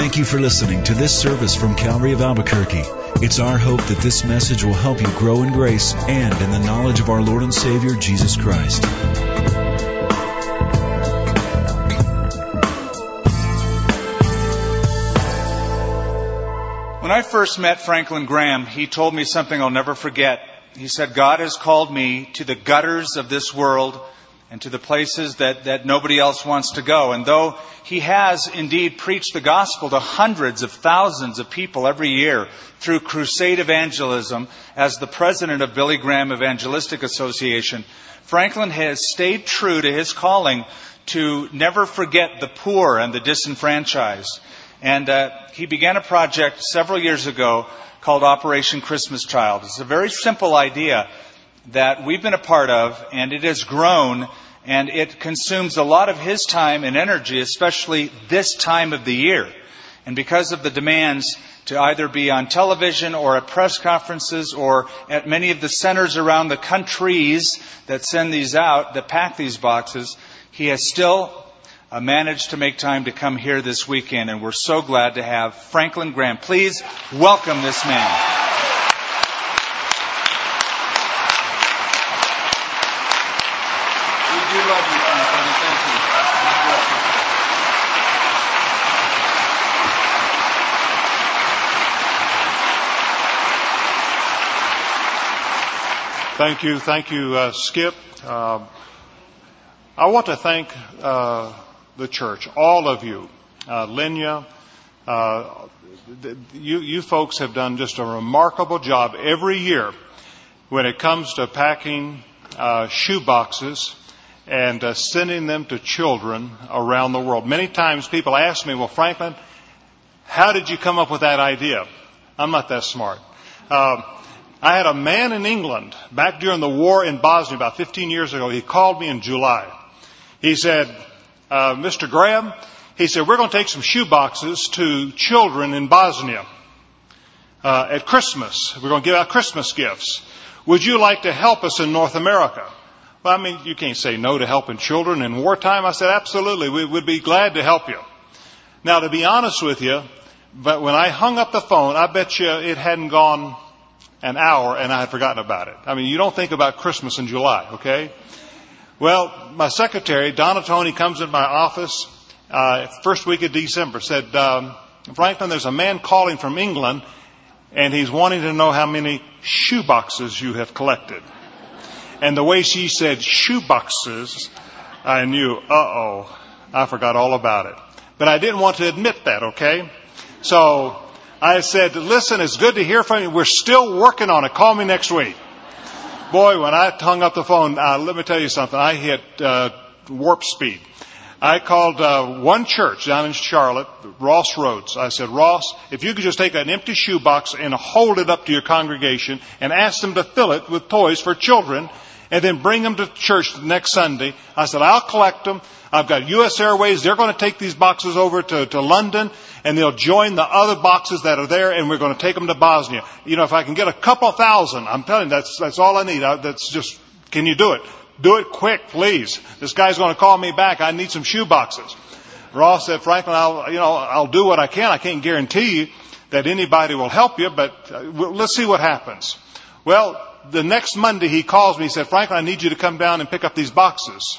Thank you for listening to this service from Calvary of Albuquerque. It's our hope that this message will help you grow in grace and in the knowledge of our Lord and Savior, Jesus Christ. When I first met Franklin Graham, he told me something I'll never forget. He said, God has called me to the gutters of this world and to the places that, that nobody else wants to go. And though he has indeed preached the gospel to hundreds of thousands of people every year through crusade evangelism as the president of Billy Graham Evangelistic Association, Franklin has stayed true to his calling to never forget the poor and the disenfranchised. And uh, he began a project several years ago called Operation Christmas Child. It's a very simple idea that we've been a part of, and it has grown, and it consumes a lot of his time and energy, especially this time of the year. And because of the demands to either be on television or at press conferences or at many of the centers around the countries that send these out, that pack these boxes, he has still uh, managed to make time to come here this weekend, and we're so glad to have Franklin Graham. Please welcome this man. We do love you, Franklin. Thank you. God bless you. Thank you, thank you, uh, Skip. Uh, I want to thank uh, the church, all of you, uh, Lenya. Uh, you, you folks have done just a remarkable job every year when it comes to packing uh, shoe boxes and uh, sending them to children around the world. Many times people ask me, "Well, Franklin, how did you come up with that idea?" I'm not that smart. Um, I had a man in England back during the war in Bosnia about 15 years ago. He called me in July. He said, uh, Mr. Graham, he said, we're going to take some shoe boxes to children in Bosnia uh, at Christmas. We're going to give out Christmas gifts. Would you like to help us in North America? Well, I mean, you can't say no to helping children in wartime. I said, absolutely. We would be glad to help you. Now, to be honest with you, but when I hung up the phone, I bet you it hadn't gone an hour and I had forgotten about it. I mean, you don't think about Christmas in July, okay? Well, my secretary, Donna Tony, comes in my office uh, first week of December, said, um, Franklin, there's a man calling from England and he's wanting to know how many shoe boxes you have collected. And the way she said shoe boxes, I knew, uh-oh, I forgot all about it. But I didn't want to admit that, okay? So I said, listen, it's good to hear from you. We're still working on it. Call me next week. Boy, when I hung up the phone, uh, let me tell you something. I hit uh, warp speed. I called uh, one church down in Charlotte, Ross Rhoads. I said, Ross, if you could just take an empty shoebox and hold it up to your congregation and ask them to fill it with toys for children and then bring them to church next Sunday. I said, I'll collect them. I've got U.S. Airways. They're going to take these boxes over to, to London and they'll join the other boxes that are there and we're going to take them to Bosnia. You know, if I can get a couple thousand, I'm telling you, that's, that's all I need. I, that's just, can you do it? Do it quick, please. This guy's going to call me back. I need some shoe boxes. Ross said, Franklin, I'll, you know, I'll do what I can. I can't guarantee you that anybody will help you, but uh, let's see what happens. Well, the next Monday he calls me. He said, Franklin, I need you to come down and pick up these boxes.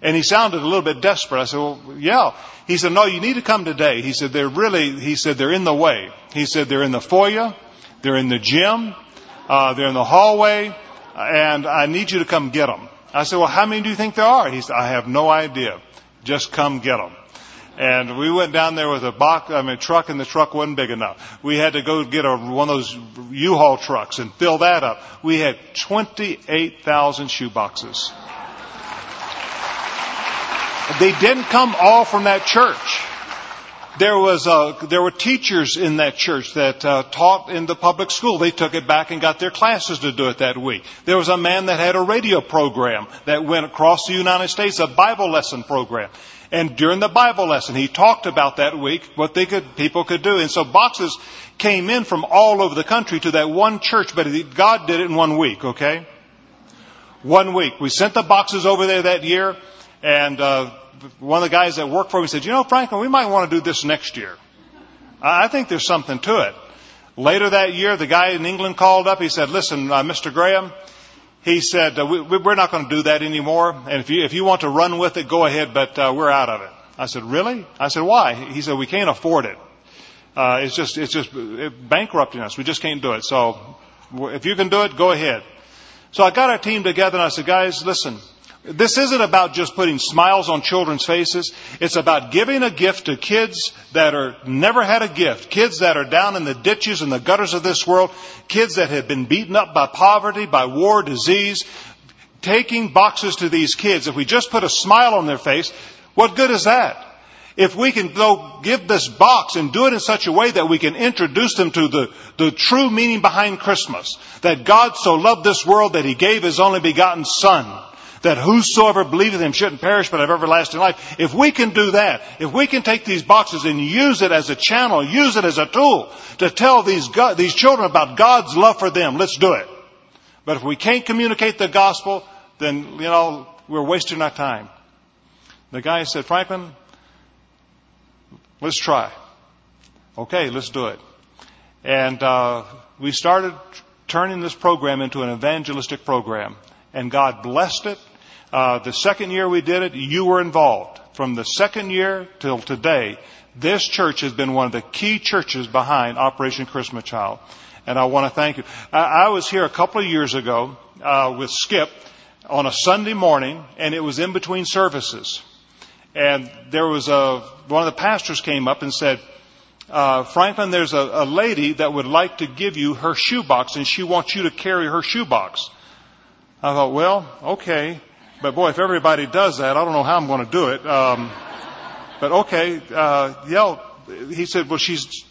And he sounded a little bit desperate. I said, well, yeah. He said, no, you need to come today. He said, they're really, he said, they're in the way. He said, they're in the foyer. They're in the gym. Uh, they're in the hallway. And I need you to come get them. I said, well, how many do you think there are? He said, I have no idea. Just come get them. And we went down there with a box, I mean, a truck, and the truck wasn't big enough. We had to go get a, one of those U-Haul trucks and fill that up. We had 28,000 shoe boxes. They didn't come all from that church. There was uh, there were teachers in that church that uh, taught in the public school. They took it back and got their classes to do it that week. There was a man that had a radio program that went across the United States, a Bible lesson program. And during the Bible lesson, he talked about that week what they could people could do. And so boxes came in from all over the country to that one church, but God did it in one week. Okay, one week. We sent the boxes over there that year. And uh, one of the guys that worked for me said, "You know, Franklin, we might want to do this next year." I think there's something to it. Later that year, the guy in England called up. He said, listen, uh, Mr. Graham, he said, uh, we, we're not going to do that anymore. And if you, if you want to run with it, go ahead, but uh, we're out of it. I said, really? I said, why? He said, we can't afford it. Uh, it's just, it's just bankrupting us. We just can't do it. So if you can do it, go ahead. So I got our team together and I said, guys, listen, this isn't about just putting smiles on children's faces. It's about giving a gift to kids that are never had a gift. Kids that are down in the ditches and the gutters of this world. Kids that have been beaten up by poverty, by war, disease. Taking boxes to these kids. If we just put a smile on their face, what good is that? If we can go give this box and do it in such a way that we can introduce them to the, the true meaning behind Christmas. That God so loved this world that He gave His only begotten Son that whosoever believeth him shouldn't perish but have everlasting life. If we can do that, if we can take these boxes and use it as a channel, use it as a tool to tell these, God, these children about God's love for them, let's do it. But if we can't communicate the gospel, then, you know, we're wasting our time. The guy said, Franklin, let's try. Okay, let's do it. And uh, we started turning this program into an evangelistic program and God blessed it. Uh, the second year we did it, you were involved. From the second year till today, this church has been one of the key churches behind Operation Christmas Child. And I want to thank you. I, I was here a couple of years ago uh, with Skip on a Sunday morning, and it was in between services. And there was a one of the pastors came up and said, uh, Franklin, there's a, a lady that would like to give you her shoebox, and she wants you to carry her shoebox. I thought, well, okay. But boy, if everybody does that, I don't know how I'm going to do it. Um, but okay, uh, yeah. He said, well, she's,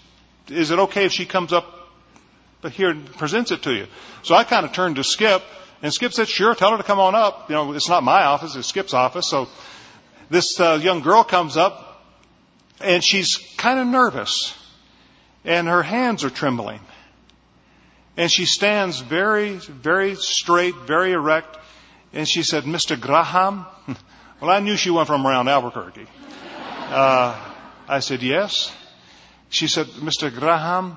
is it okay if she comes up here and presents it to you? So I kind of turned to Skip, and Skip said, sure, tell her to come on up. You know, it's not my office, it's Skip's office. So this uh, young girl comes up, and she's kind of nervous, and her hands are trembling. And she stands very, very straight, very erect. And she said, Mr. Graham? Well, I knew she went from around Albuquerque. Uh, I said, yes. She said, Mr. Graham,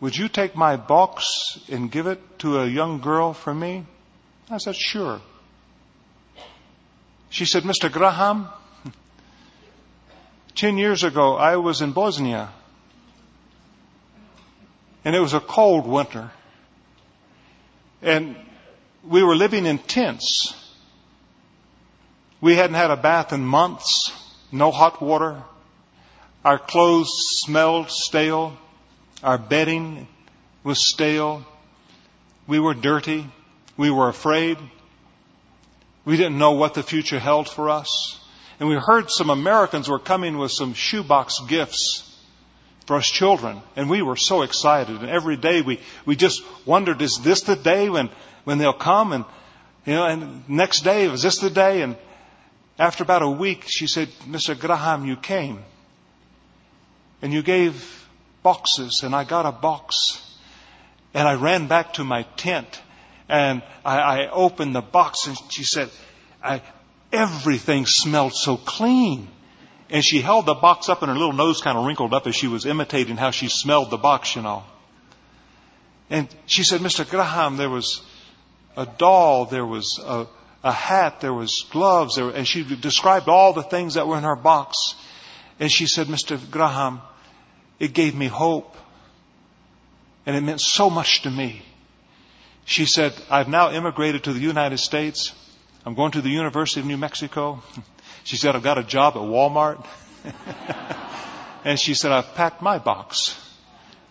would you take my box and give it to a young girl for me? I said, sure. She said, Mr. Graham, ten years ago I was in Bosnia and it was a cold winter. And we were living in tents. We hadn't had a bath in months, no hot water. Our clothes smelled stale. Our bedding was stale. We were dirty. We were afraid. We didn't know what the future held for us. And we heard some Americans were coming with some shoebox gifts for us children. And we were so excited. And every day we, we just wondered, is this the day when, when they'll come? And, you know, and next day, was this the day? And after about a week, she said, Mr. Graham, you came. And you gave boxes, and I got a box. And I ran back to my tent, and I, I opened the box, and she said, everything smelled so clean. And she held the box up and her little nose kind of wrinkled up as she was imitating how she smelled the box, you know. And she said, Mr. Graham, there was a doll, there was a, a hat, there was gloves, there, and she described all the things that were in her box. And she said, Mr. Graham, it gave me hope. And it meant so much to me. She said, I've now immigrated to the United States. I'm going to the University of New Mexico. She said, I've got a job at Walmart. and she said, I've packed my box.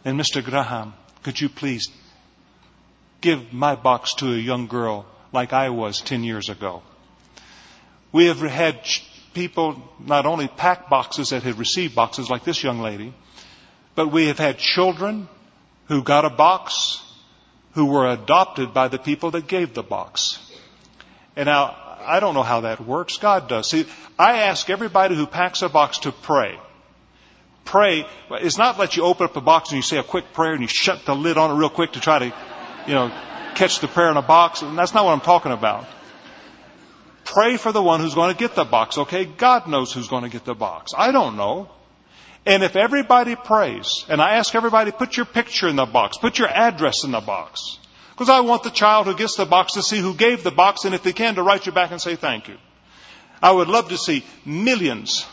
And Mr. Graham, could you please give my box to a young girl like I was 10 years ago? We have had people not only pack boxes that had received boxes like this young lady, but we have had children who got a box who were adopted by the people that gave the box. And now, I don't know how that works. God does. See, I ask everybody who packs a box to pray. Pray. It's not let you open up the box and you say a quick prayer and you shut the lid on it real quick to try to, you know, catch the prayer in a box. And that's not what I'm talking about. Pray for the one who's going to get the box, okay? God knows who's going to get the box. I don't know. And if everybody prays, and I ask everybody, put your picture in the box, put your address in the box. Because I want the child who gets the box to see who gave the box, and if they can, to write you back and say thank you. I would love to see millions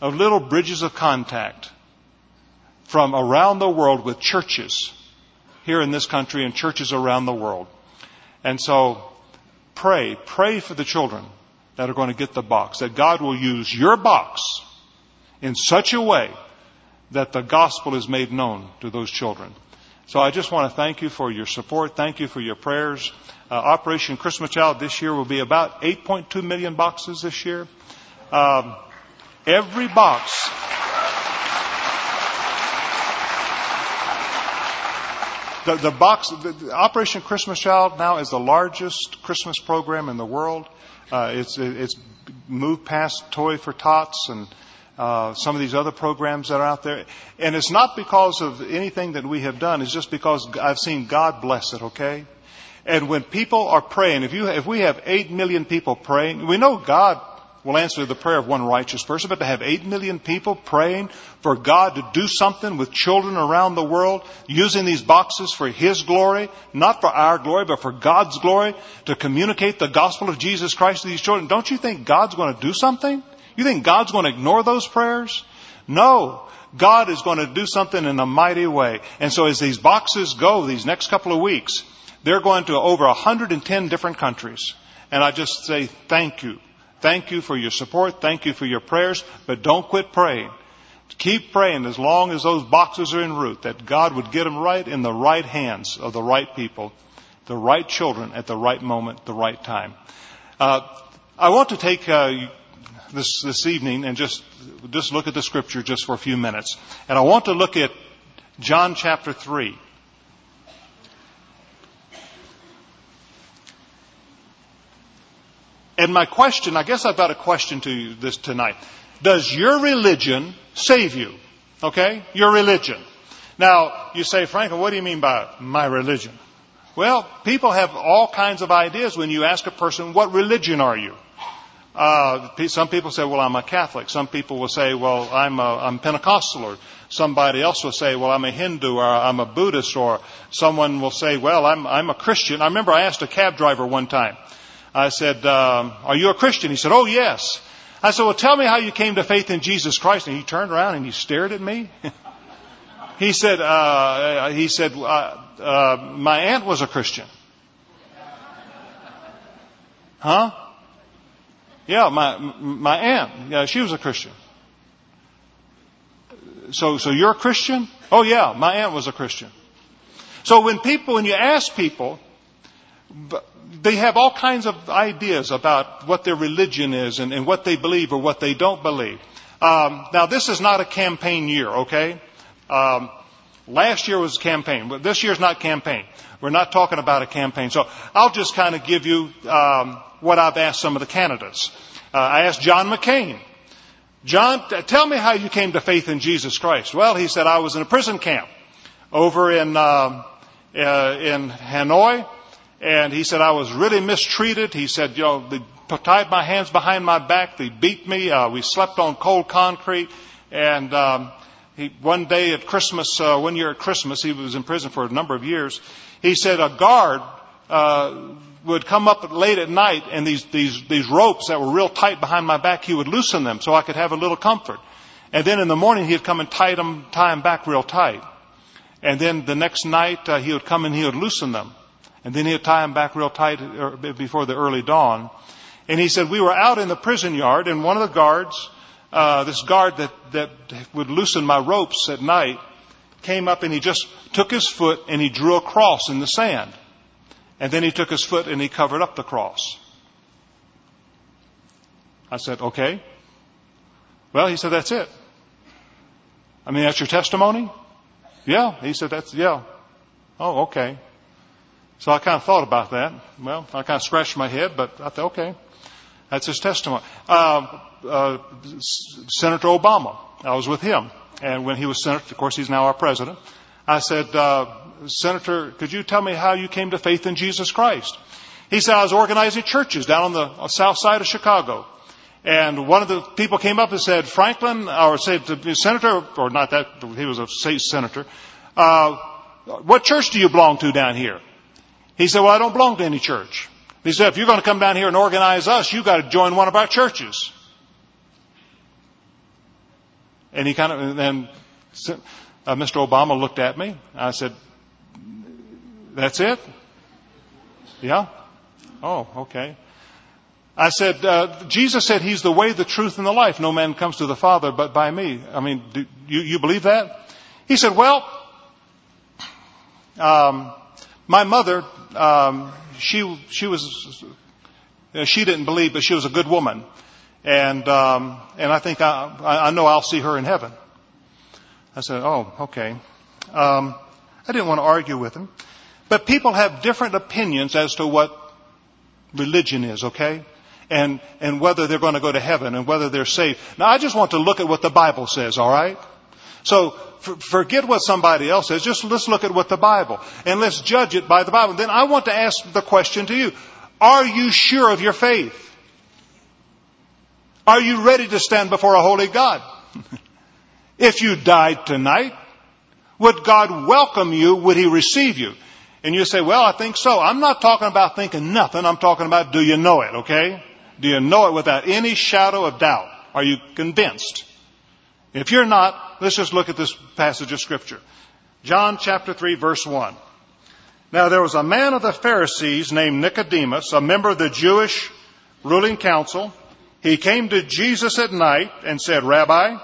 of little bridges of contact from around the world with churches here in this country and churches around the world. And so pray, pray for the children that are going to get the box, that God will use your box in such a way that the gospel is made known to those children. So I just want to thank you for your support. Thank you for your prayers. Uh, Operation Christmas Child this year will be about 8.2 million boxes this year. Um, every box. The, the box, the, the Operation Christmas Child now is the largest Christmas program in the world. Uh, it's it's moved past Toy for Tots and uh, some of these other programs that are out there. And it's not because of anything that we have done. It's just because I've seen God bless it, okay? And when people are praying, if you, if we have eight million people praying, we know God will answer the prayer of one righteous person, but to have eight million people praying for God to do something with children around the world, using these boxes for His glory, not for our glory, but for God's glory, to communicate the gospel of Jesus Christ to these children, don't you think God's going to do something? You think God's going to ignore those prayers? No. God is going to do something in a mighty way. And so as these boxes go these next couple of weeks, they're going to over 110 different countries. And I just say thank you. Thank you for your support. Thank you for your prayers. But don't quit praying. Keep praying as long as those boxes are en route that God would get them right in the right hands of the right people, the right children at the right moment, the right time. Uh, I want to take uh, this, this evening and just, just look at the scripture just for a few minutes. And I want to look at John chapter 3. And my question, I guess I've got a question to you this tonight. Does your religion save you? Okay? Your religion. Now, you say, Franklin, what do you mean by my religion? Well, people have all kinds of ideas when you ask a person, what religion are you? Uh, some people say, well, I'm a Catholic. Some people will say, well, I'm, a, I'm Pentecostal. Or somebody else will say, well, I'm a Hindu or I'm a Buddhist. Or someone will say, well, I'm, I'm a Christian. I remember I asked a cab driver one time. I said, um, are you a Christian? He said, oh, yes. I said, well, tell me how you came to faith in Jesus Christ. And he turned around and he stared at me. he said, uh, he said, uh, uh, my aunt was a Christian. Huh? Yeah, my my aunt. Yeah, she was a Christian. So so you're a Christian? Oh yeah, my aunt was a Christian. So when people when you ask people, they have all kinds of ideas about what their religion is and, and what they believe or what they don't believe. Um, now this is not a campaign year, okay? Um, last year was a campaign, but this year's not campaign. We're not talking about a campaign. So I'll just kind of give you um, what I've asked some of the candidates. Uh, I asked John McCain. John, tell me how you came to faith in Jesus Christ. Well, he said I was in a prison camp over in uh, uh, in Hanoi, and he said I was really mistreated. He said, you know, they tied my hands behind my back, they beat me, uh, we slept on cold concrete, and um, he, one day at Christmas, uh, one year at Christmas, he was in prison for a number of years. He said a guard uh, would come up late at night and these, these, these ropes that were real tight behind my back, he would loosen them so I could have a little comfort. And then in the morning he'd come and tie them, tie them back real tight. And then the next night uh, he would come and he would loosen them. And then he'd tie them back real tight uh, before the early dawn. And he said, we were out in the prison yard and one of the guards, uh, this guard that, that would loosen my ropes at night, came up and he just took his foot and he drew a cross in the sand. And then he took his foot and he covered up the cross. I said, okay. Well, he said, that's it. I mean, that's your testimony? Yeah. He said, that's, yeah. Oh, okay. So I kind of thought about that. Well, I kind of scratched my head, but I thought, okay. That's his testimony. Uh, uh, Senator Obama, I was with him. And when he was senator, of course, he's now our president. I said, uh, Senator, could you tell me how you came to faith in Jesus Christ? He said, I was organizing churches down on the south side of Chicago. And one of the people came up and said, Franklin, or said senator, or not that, he was a state senator, uh, what church do you belong to down here? He said, well, I don't belong to any church. He said, if you're going to come down here and organize us, you've got to join one of our churches. And he kind of, and then uh, Mr. Obama looked at me. I said, that's it? Yeah? Oh, okay. I said, uh, Jesus said he's the way, the truth, and the life. No man comes to the Father but by me. I mean, do you, you believe that? He said, well, um, my mother, um, she, she was, she didn't believe, but she was a good woman. And, um, and I think I, I know I'll see her in heaven. I said, oh, okay. Um, I didn't want to argue with him. But people have different opinions as to what religion is, okay? and, and whether they're going to go to heaven and whether they're saved. Now, I just want to look at what the Bible says, all right? So forget what somebody else says. Just let's look at what the Bible and let's judge it by the Bible. Then I want to ask the question to you: Are you sure of your faith? Are you ready to stand before a holy God? if you died tonight, would God welcome you? Would He receive you? And you say, well, I think so. I'm not talking about thinking nothing. I'm talking about do you know it, okay? Do you know it without any shadow of doubt? Are you convinced? If you're not, let's just look at this passage of scripture. John chapter 3 verse 1. Now there was a man of the Pharisees named Nicodemus, a member of the Jewish ruling council. He came to Jesus at night and said, Rabbi,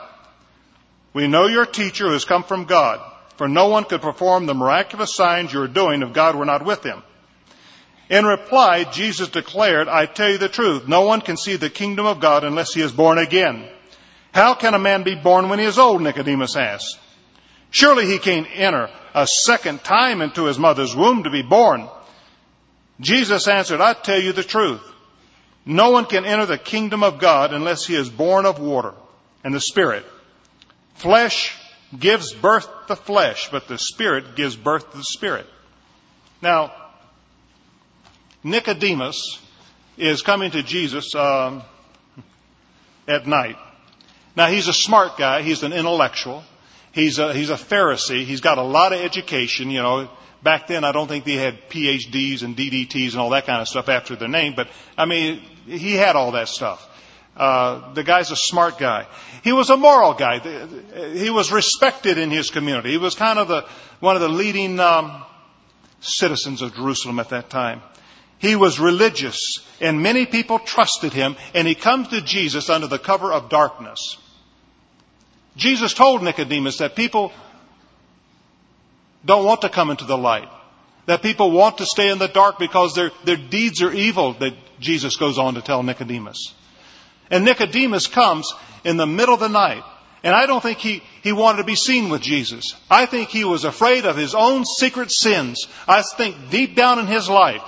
we know your teacher who has come from God, for no one could perform the miraculous signs you are doing if God were not with him. In reply, Jesus declared, I tell you the truth, no one can see the kingdom of God unless he is born again. How can a man be born when he is old? Nicodemus asked. Surely he can't enter a second time into his mother's womb to be born. Jesus answered, I tell you the truth. No one can enter the kingdom of God unless he is born of water and the Spirit. Flesh gives birth to flesh, but the Spirit gives birth to the Spirit. Now, Nicodemus is coming to Jesus um, at night. Now he's a smart guy. He's an intellectual. He's a, he's a Pharisee. He's got a lot of education. You know, back then I don't think they had PhDs and DDTs and all that kind of stuff after their name, but I mean, he had all that stuff. Uh, the guy's a smart guy. He was a moral guy. He was respected in his community. He was kind of the one of the leading um, citizens of Jerusalem at that time. He was religious and many people trusted him and he comes to Jesus under the cover of darkness. Jesus told Nicodemus that people don't want to come into the light. That people want to stay in the dark because their, their deeds are evil, that Jesus goes on to tell Nicodemus. And Nicodemus comes in the middle of the night. And I don't think he, he wanted to be seen with Jesus. I think he was afraid of his own secret sins. I think deep down in his life,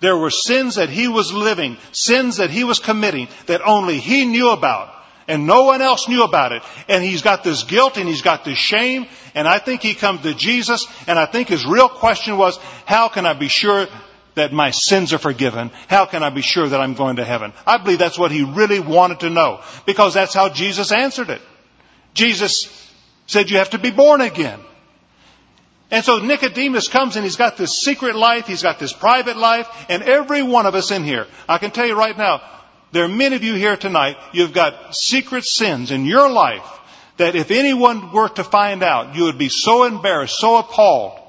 there were sins that he was living, sins that he was committing that only he knew about and no one else knew about it. And he's got this guilt and he's got this shame. And I think he comes to Jesus and I think his real question was, how can I be sure that my sins are forgiven? How can I be sure that I'm going to heaven? I believe that's what he really wanted to know because that's how Jesus answered it. Jesus said you have to be born again. And so Nicodemus comes and he's got this secret life, he's got this private life, and every one of us in here, I can tell you right now, there are many of you here tonight, you've got secret sins in your life that if anyone were to find out, you would be so embarrassed, so appalled.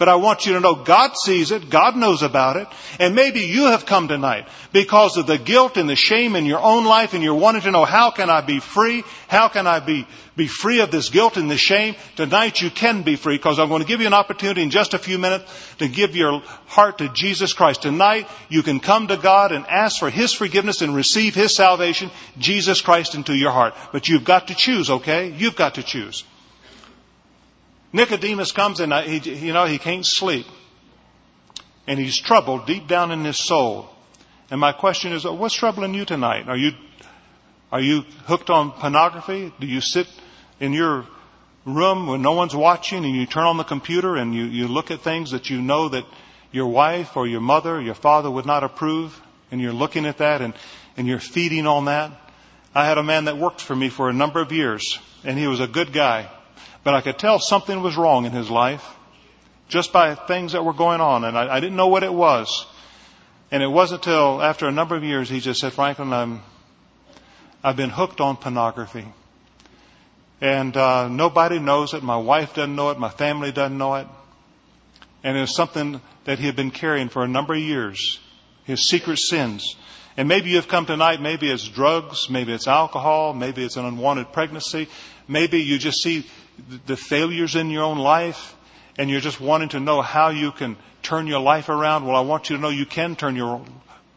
But I want you to know God sees it, God knows about it, and maybe you have come tonight because of the guilt and the shame in your own life and you're wanting to know how can I be free? How can I be be free of this guilt and this shame. Tonight you can be free because I'm going to give you an opportunity in just a few minutes to give your heart to Jesus Christ. Tonight you can come to God and ask for His forgiveness and receive His salvation, Jesus Christ into your heart. But you've got to choose, okay? You've got to choose. Nicodemus comes and uh, he, you know, he can't sleep. And he's troubled deep down in his soul. And my question is, uh, what's troubling you tonight? Are you, are you hooked on pornography? Do you sit in your room when no one's watching and you turn on the computer and you, you look at things that you know that your wife or your mother, or your father would not approve, and you're looking at that and, and you're feeding on that. I had a man that worked for me for a number of years, and he was a good guy. But I could tell something was wrong in his life just by things that were going on, and I, I didn't know what it was. And it wasn't until after a number of years he just said, Franklin, I'm, I've been hooked on pornography. And uh, nobody knows it. My wife doesn't know it. My family doesn't know it. And it was something that he had been carrying for a number of years. His secret sins. And maybe you've come tonight, maybe it's drugs, maybe it's alcohol, maybe it's an unwanted pregnancy, maybe you just see the failures in your own life and you're just wanting to know how you can turn your life around. Well, I want you to know you can turn your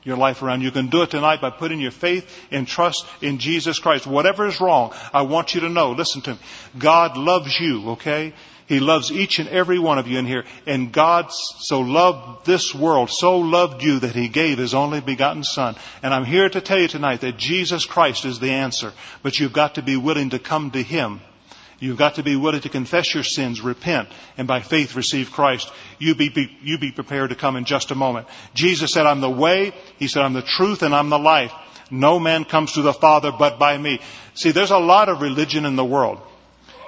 your life around. You can do it tonight by putting your faith and trust in Jesus Christ. Whatever is wrong, I want you to know. Listen to me. God loves you, okay? He loves each and every one of you in here. And God so loved this world, so loved you that He gave His only begotten Son. And I'm here to tell you tonight that Jesus Christ is the answer. But you've got to be willing to come to Him You've got to be willing to confess your sins, repent, and by faith receive Christ. You be, be, you be prepared to come in just a moment. Jesus said, I'm the way. He said, I'm the truth and I'm the life. No man comes to the Father but by me. See, there's a lot of religion in the world.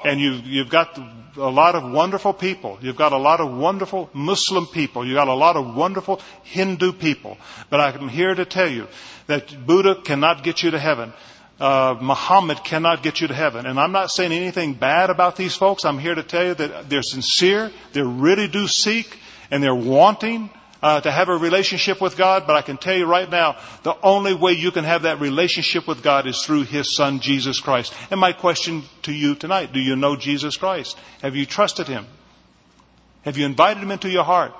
And you've, you've got a lot of wonderful people. You've got a lot of wonderful Muslim people. You've got a lot of wonderful Hindu people. But I'm here to tell you that Buddha cannot get you to heaven uh, Muhammad cannot get you to heaven. And I'm not saying anything bad about these folks. I'm here to tell you that they're sincere, they really do seek, and they're wanting uh, to have a relationship with God. But I can tell you right now, the only way you can have that relationship with God is through His Son, Jesus Christ. And my question to you tonight, do you know Jesus Christ? Have you trusted Him? Have you invited Him into your heart?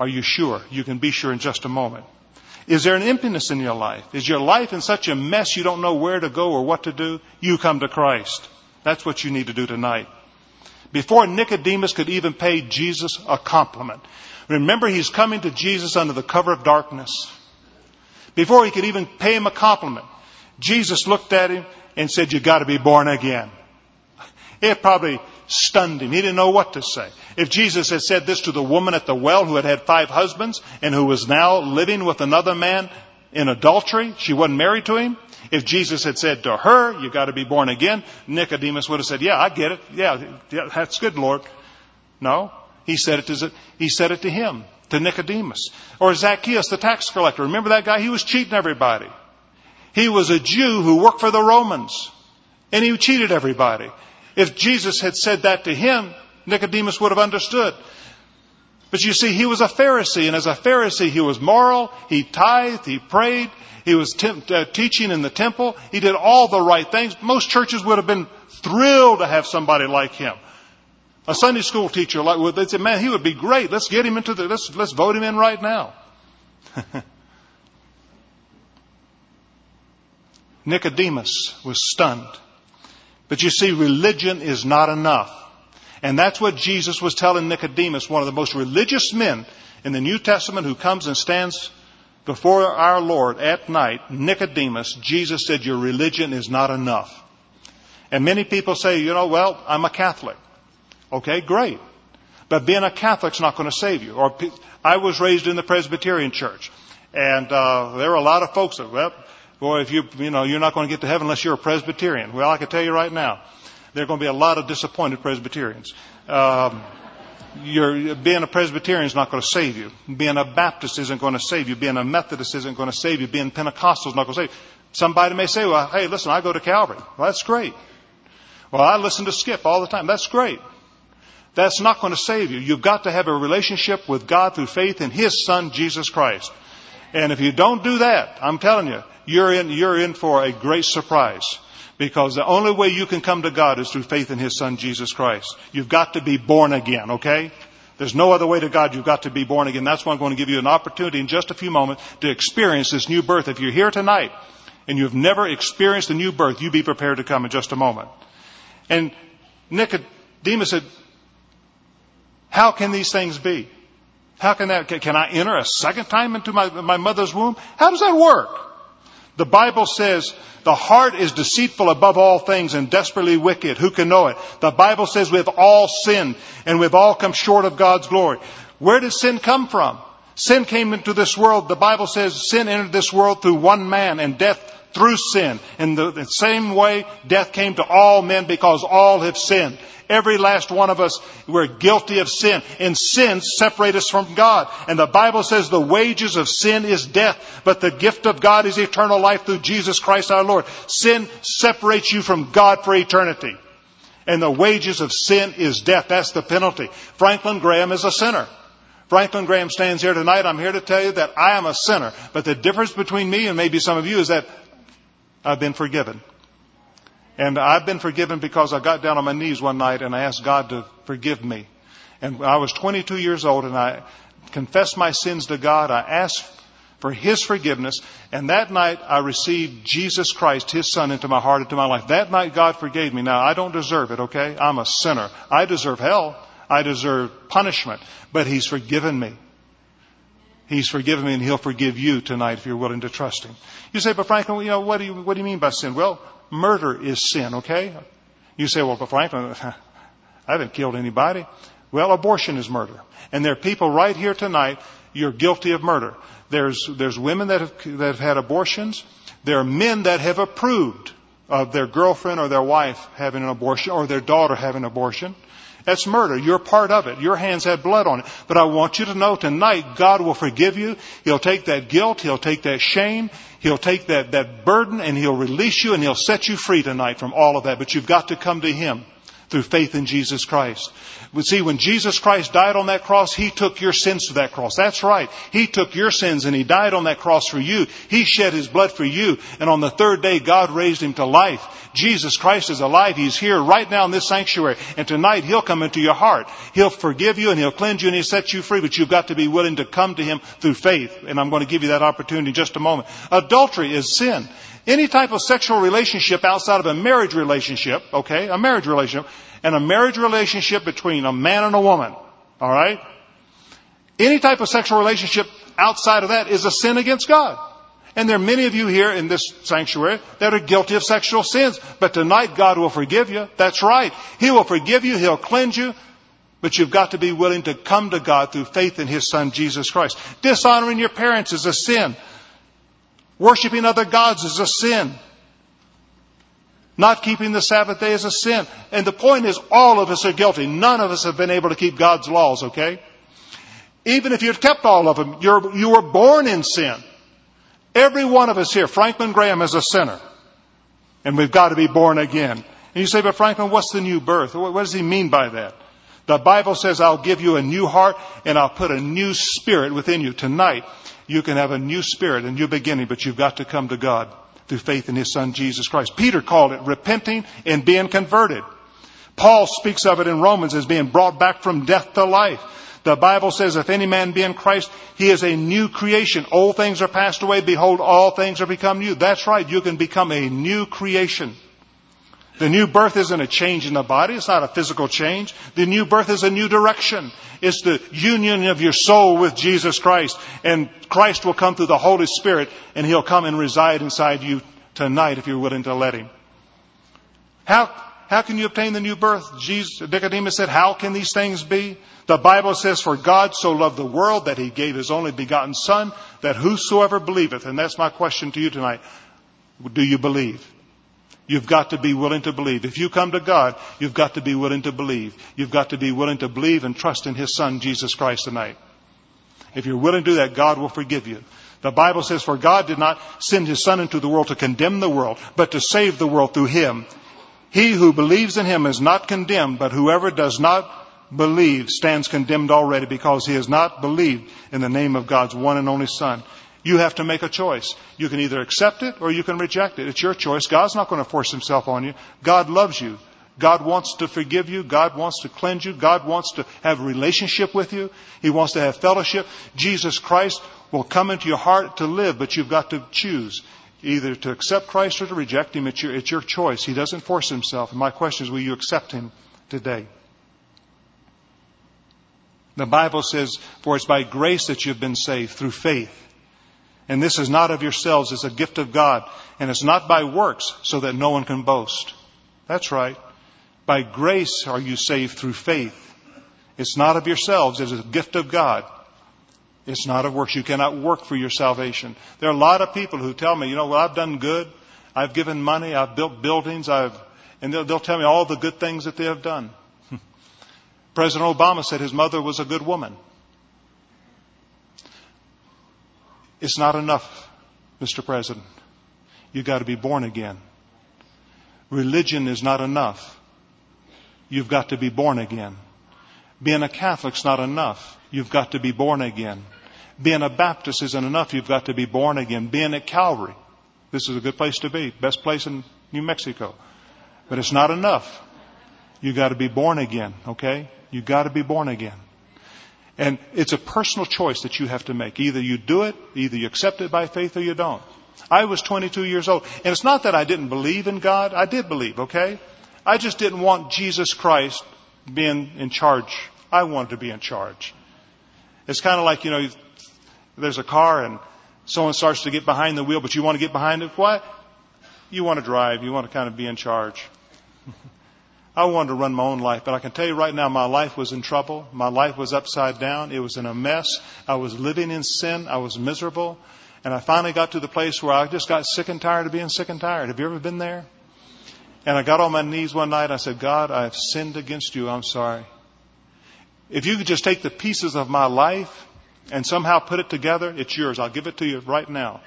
Are you sure? You can be sure in just a moment. Is there an emptiness in your life? Is your life in such a mess you don't know where to go or what to do? You come to Christ. That's what you need to do tonight. Before Nicodemus could even pay Jesus a compliment. Remember, he's coming to Jesus under the cover of darkness. Before he could even pay him a compliment, Jesus looked at him and said, "You've gotta be born again. It probably stunned him. He didn't know what to say. If Jesus had said this to the woman at the well who had had five husbands and who was now living with another man in adultery, she wasn't married to him. If Jesus had said to her, you gotta be born again, Nicodemus would have said, yeah, I get it. Yeah, yeah that's good, Lord. No. He said it to, he said it to him, to Nicodemus. Or Zacchaeus, the tax collector. Remember that guy? He was cheating everybody. He was a Jew who worked for the Romans. And he cheated everybody. If Jesus had said that to him, Nicodemus would have understood. But you see, he was a Pharisee, and as a Pharisee, he was moral, he tithed, he prayed, he was te- uh, teaching in the temple, he did all the right things. Most churches would have been thrilled to have somebody like him. A Sunday school teacher, like, they'd say, man, he would be great. Let's get him into the, let's, let's vote him in right now. Nicodemus was stunned. But you see, religion is not enough. And that's what Jesus was telling Nicodemus, one of the most religious men in the New Testament who comes and stands before our Lord at night, Nicodemus, Jesus said, your religion is not enough. And many people say, you know, well, I'm a Catholic. Okay, great. But being a Catholic's not going to save you. Or I was raised in the Presbyterian church. And uh, there are a lot of folks that, well, Boy, if you, you know, you're not going to get to heaven unless you're a Presbyterian. Well, I can tell you right now, there are going to be a lot of disappointed Presbyterians. Um, you're, being a Presbyterian is not going to save you. Being a Baptist isn't going to save you. Being a Methodist isn't going to save you. Being Pentecostal is not going to save you. Somebody may say, well, hey, listen, I go to Calvary. Well, that's great. Well, I listen to Skip all the time. That's great. That's not going to save you. You've got to have a relationship with God through faith in His Son, Jesus Christ. And if you don't do that, I'm telling you, you're in, you're in for a great surprise. Because the only way you can come to God is through faith in His Son, Jesus Christ. You've got to be born again, okay? There's no other way to God. You've got to be born again. That's why I'm going to give you an opportunity in just a few moments to experience this new birth. If you're here tonight and you've never experienced a new birth, you be prepared to come in just a moment. And Nicodemus said, how can these things be? How can that, can I enter a second time into my, my mother's womb? How does that work? The Bible says the heart is deceitful above all things and desperately wicked. Who can know it? The Bible says we've all sinned and we've all come short of God's glory. Where did sin come from? Sin came into this world. The Bible says sin entered this world through one man and death through sin. In the, the same way, death came to all men because all have sinned. Every last one of us, we're guilty of sin. And sin separates us from God. And the Bible says the wages of sin is death, but the gift of God is eternal life through Jesus Christ our Lord. Sin separates you from God for eternity. And the wages of sin is death. That's the penalty. Franklin Graham is a sinner. Franklin Graham stands here tonight. I'm here to tell you that I am a sinner. But the difference between me and maybe some of you is that I've been forgiven. And I've been forgiven because I got down on my knees one night and I asked God to forgive me. And I was 22 years old and I confessed my sins to God. I asked for His forgiveness. And that night I received Jesus Christ, His Son, into my heart, into my life. That night God forgave me. Now I don't deserve it, okay? I'm a sinner. I deserve hell. I deserve punishment. But He's forgiven me. He's forgiven me and He'll forgive you tonight if you're willing to trust Him. You say, but Franklin, you know, what do you, what do you mean by sin? Well, murder is sin, okay? You say, well, but Franklin, I haven't killed anybody. Well, abortion is murder. And there are people right here tonight, you're guilty of murder. There's, there's women that have, that have had abortions. There are men that have approved of their girlfriend or their wife having an abortion or their daughter having an abortion. That's murder. You're part of it. Your hands had blood on it. But I want you to know tonight God will forgive you. He'll take that guilt. He'll take that shame. He'll take that, that burden and He'll release you and He'll set you free tonight from all of that. But you've got to come to Him through faith in Jesus Christ. But see, when Jesus Christ died on that cross, He took your sins to that cross. That's right. He took your sins and He died on that cross for you. He shed His blood for you. And on the third day, God raised Him to life. Jesus Christ is alive. He's here right now in this sanctuary. And tonight, He'll come into your heart. He'll forgive you and He'll cleanse you and He'll set you free. But you've got to be willing to come to Him through faith. And I'm going to give you that opportunity in just a moment. Adultery is sin. Any type of sexual relationship outside of a marriage relationship, okay, a marriage relationship, and a marriage relationship between a man and a woman, alright? Any type of sexual relationship outside of that is a sin against God. And there are many of you here in this sanctuary that are guilty of sexual sins. But tonight God will forgive you. That's right. He will forgive you. He'll cleanse you. But you've got to be willing to come to God through faith in His Son, Jesus Christ. Dishonoring your parents is a sin. Worshipping other gods is a sin. Not keeping the Sabbath day is a sin. And the point is, all of us are guilty. None of us have been able to keep God's laws, okay? Even if you'd kept all of them, you're, you were born in sin. Every one of us here, Franklin Graham is a sinner. And we've got to be born again. And you say, but Franklin, what's the new birth? What does he mean by that? The Bible says, I'll give you a new heart and I'll put a new spirit within you. Tonight, you can have a new spirit, a new beginning, but you've got to come to God through faith in His Son, Jesus Christ. Peter called it repenting and being converted. Paul speaks of it in Romans as being brought back from death to life. The Bible says, if any man be in Christ, he is a new creation. Old things are passed away. Behold, all things are become new. That's right. You can become a new creation. The new birth isn't a change in the body. It's not a physical change. The new birth is a new direction. It's the union of your soul with Jesus Christ. And Christ will come through the Holy Spirit and He'll come and reside inside you tonight if you're willing to let Him. How, how can you obtain the new birth? Jesus, Nicodemus said, how can these things be? The Bible says, for God so loved the world that he gave his only begotten son, that whosoever believeth, and that's my question to you tonight, do you believe? You've got to be willing to believe. If you come to God, you've got to be willing to believe. You've got to be willing to believe and trust in his son, Jesus Christ tonight. If you're willing to do that, God will forgive you. The Bible says, for God did not send his son into the world to condemn the world, but to save the world through him. He who believes in him is not condemned, but whoever does not believe stands condemned already because he has not believed in the name of God's one and only Son. You have to make a choice. You can either accept it or you can reject it. It's your choice. God's not going to force himself on you. God loves you. God wants to forgive you. God wants to cleanse you. God wants to have a relationship with you. He wants to have fellowship. Jesus Christ will come into your heart to live, but you've got to choose either to accept Christ or to reject Him. It's your, it's your choice. He doesn't force Himself. And my question is, will you accept Him today? The Bible says, for it's by grace that you've been saved through faith. And this is not of yourselves, it's a gift of God. And it's not by works so that no one can boast. That's right. By grace are you saved through faith. It's not of yourselves, it's a gift of God. It's not of works. You cannot work for your salvation. There are a lot of people who tell me, you know, well, I've done good. I've given money. I've built buildings. I've, and they'll, they'll tell me all the good things that they have done. President Obama said his mother was a good woman. It's not enough, Mr. President. You've got to be born again. Religion is not enough. You've got to be born again. Being a Catholic's not enough. You've got to be born again. Being a Baptist isn't enough. You've got to be born again. Being at Calvary. This is a good place to be. Best place in New Mexico. But it's not enough. You've got to be born again, okay? You've got to be born again. And it's a personal choice that you have to make. Either you do it, either you accept it by faith or you don't. I was 22 years old. And it's not that I didn't believe in God. I did believe, okay? I just didn't want Jesus Christ being in charge. I wanted to be in charge. It's kind of like, you know, there's a car and someone starts to get behind the wheel, but you want to get behind it. What? You want to drive. You want to kind of be in charge. I wanted to run my own life, but I can tell you right now, my life was in trouble. My life was upside down. It was in a mess. I was living in sin. I was miserable. And I finally got to the place where I just got sick and tired of being sick and tired. Have you ever been there? And I got on my knees one night. And I said, God, I have sinned against you. I'm sorry. If you could just take the pieces of my life and somehow put it together, it's yours. I'll give it to you right now.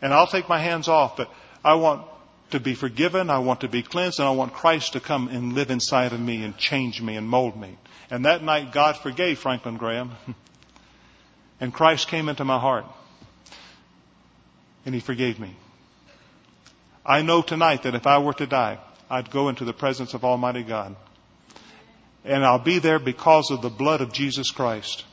And I'll take my hands off, but I want to be forgiven. I want to be cleansed and I want Christ to come and live inside of me and change me and mold me. And that night God forgave Franklin Graham and Christ came into my heart and he forgave me. I know tonight that if I were to die, I'd go into the presence of Almighty God. And I'll be there because of the blood of Jesus Christ.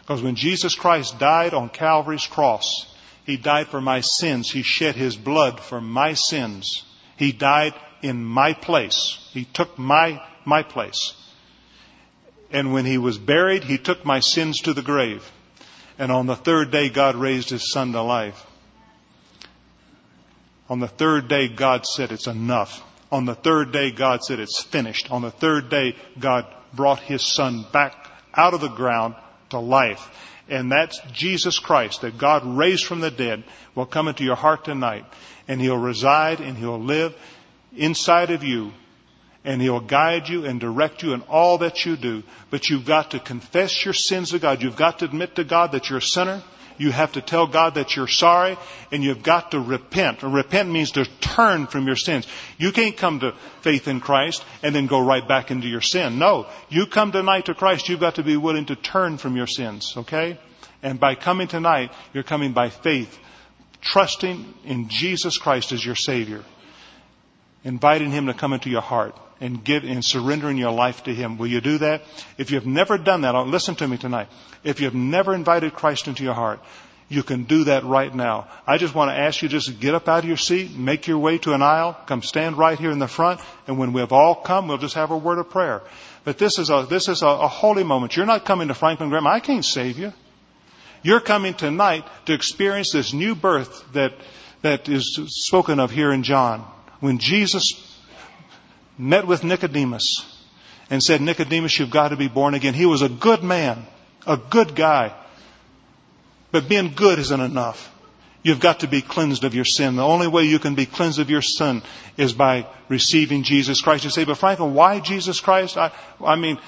Because when Jesus Christ died on Calvary's cross, He died for my sins. He shed His blood for my sins. He died in my place. He took my, my place. And when He was buried, He took my sins to the grave. And on the third day, God raised His Son to life. On the third day, God said, It's enough. On the third day, God said, It's finished. On the third day, God brought His Son back out of the ground to life. And that's Jesus Christ that God raised from the dead will come into your heart tonight. And He'll reside and He'll live inside of you. And He'll guide you and direct you in all that you do. But you've got to confess your sins to God. You've got to admit to God that you're a sinner. You have to tell God that you're sorry and you've got to repent. And repent means to turn from your sins. You can't come to faith in Christ and then go right back into your sin. No. You come tonight to Christ, you've got to be willing to turn from your sins, okay? And by coming tonight, you're coming by faith, trusting in Jesus Christ as your Savior, inviting Him to come into your heart and give and surrendering your life to Him. Will you do that? If you have never done that, oh, listen to me tonight. If you have never invited Christ into your heart, you can do that right now. I just want to ask you just get up out of your seat, make your way to an aisle, come stand right here in the front, and when we have all come, we'll just have a word of prayer. But this is a, this is a, a holy moment. You're not coming to Franklin Graham. I can't save you. You're coming tonight to experience this new birth that, that is spoken of here in John. When Jesus met with Nicodemus and said, Nicodemus, you've got to be born again. He was a good man, a good guy. But being good isn't enough. You've got to be cleansed of your sin. The only way you can be cleansed of your sin is by receiving Jesus Christ. You say, but Franklin, why Jesus Christ? I, I mean,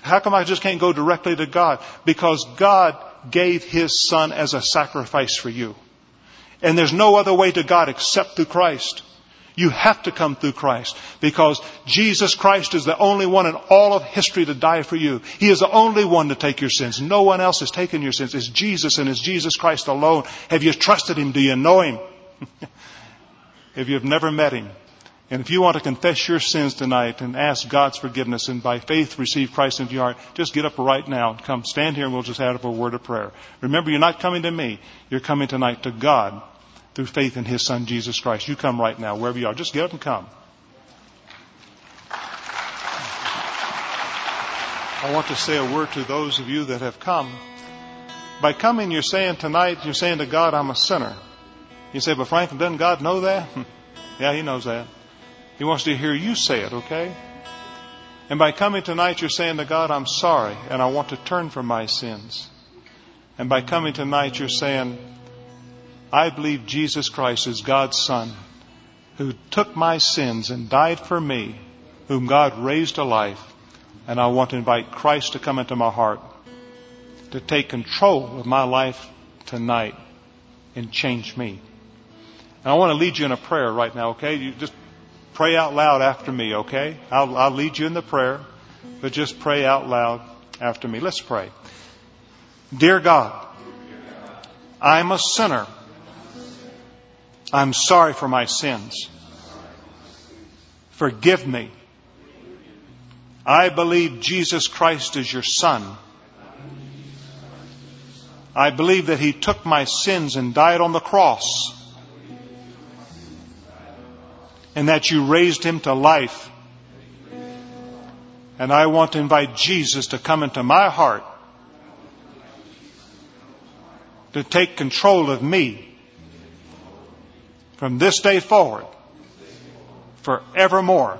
how come I just can't go directly to God? Because God gave His Son as a sacrifice for you. And there's no other way to God except through Christ. You have to come through Christ because Jesus Christ is the only one in all of history to die for you. He is the only one to take your sins. No one else has taken your sins. It's Jesus and it's Jesus Christ alone. Have you trusted Him? Do you know Him? if you have never met Him, and if you want to confess your sins tonight and ask God's forgiveness and by faith receive Christ into your heart, just get up right now and come stand here and we'll just have a word of prayer. Remember, you're not coming to me. You're coming tonight to God through faith in His Son, Jesus Christ. You come right now, wherever you are. Just get up and come. I want to say a word to those of you that have come. By coming, you're saying tonight, you're saying to God, I'm a sinner. You say, but Franklin, doesn't God know that? yeah, He knows that. He wants to hear you say it, okay? And by coming tonight, you're saying to God, I'm sorry, and I want to turn from my sins. And by coming tonight, you're saying, I believe Jesus Christ is God's Son, who took my sins and died for me, whom God raised to life, and I want to invite Christ to come into my heart, to take control of my life tonight and change me. And I want to lead you in a prayer right now, okay? You just pray out loud after me, okay? I'll, I'll lead you in the prayer, but just pray out loud after me. Let's pray. Dear God, I'm a sinner. I'm sorry for my sins. Forgive me. I believe Jesus Christ is your Son. I believe that He took my sins and died on the cross. And that you raised Him to life. And I want to invite Jesus to come into my heart to take control of me from this day forward forevermore.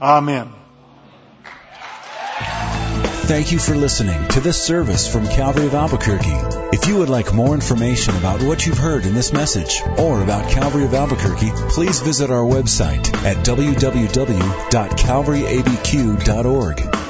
Amen. Thank you for listening to this service from Calvary of Albuquerque. If you would like more information about what you've heard in this message or about Calvary of Albuquerque, please visit our website at www.calvaryabq.org.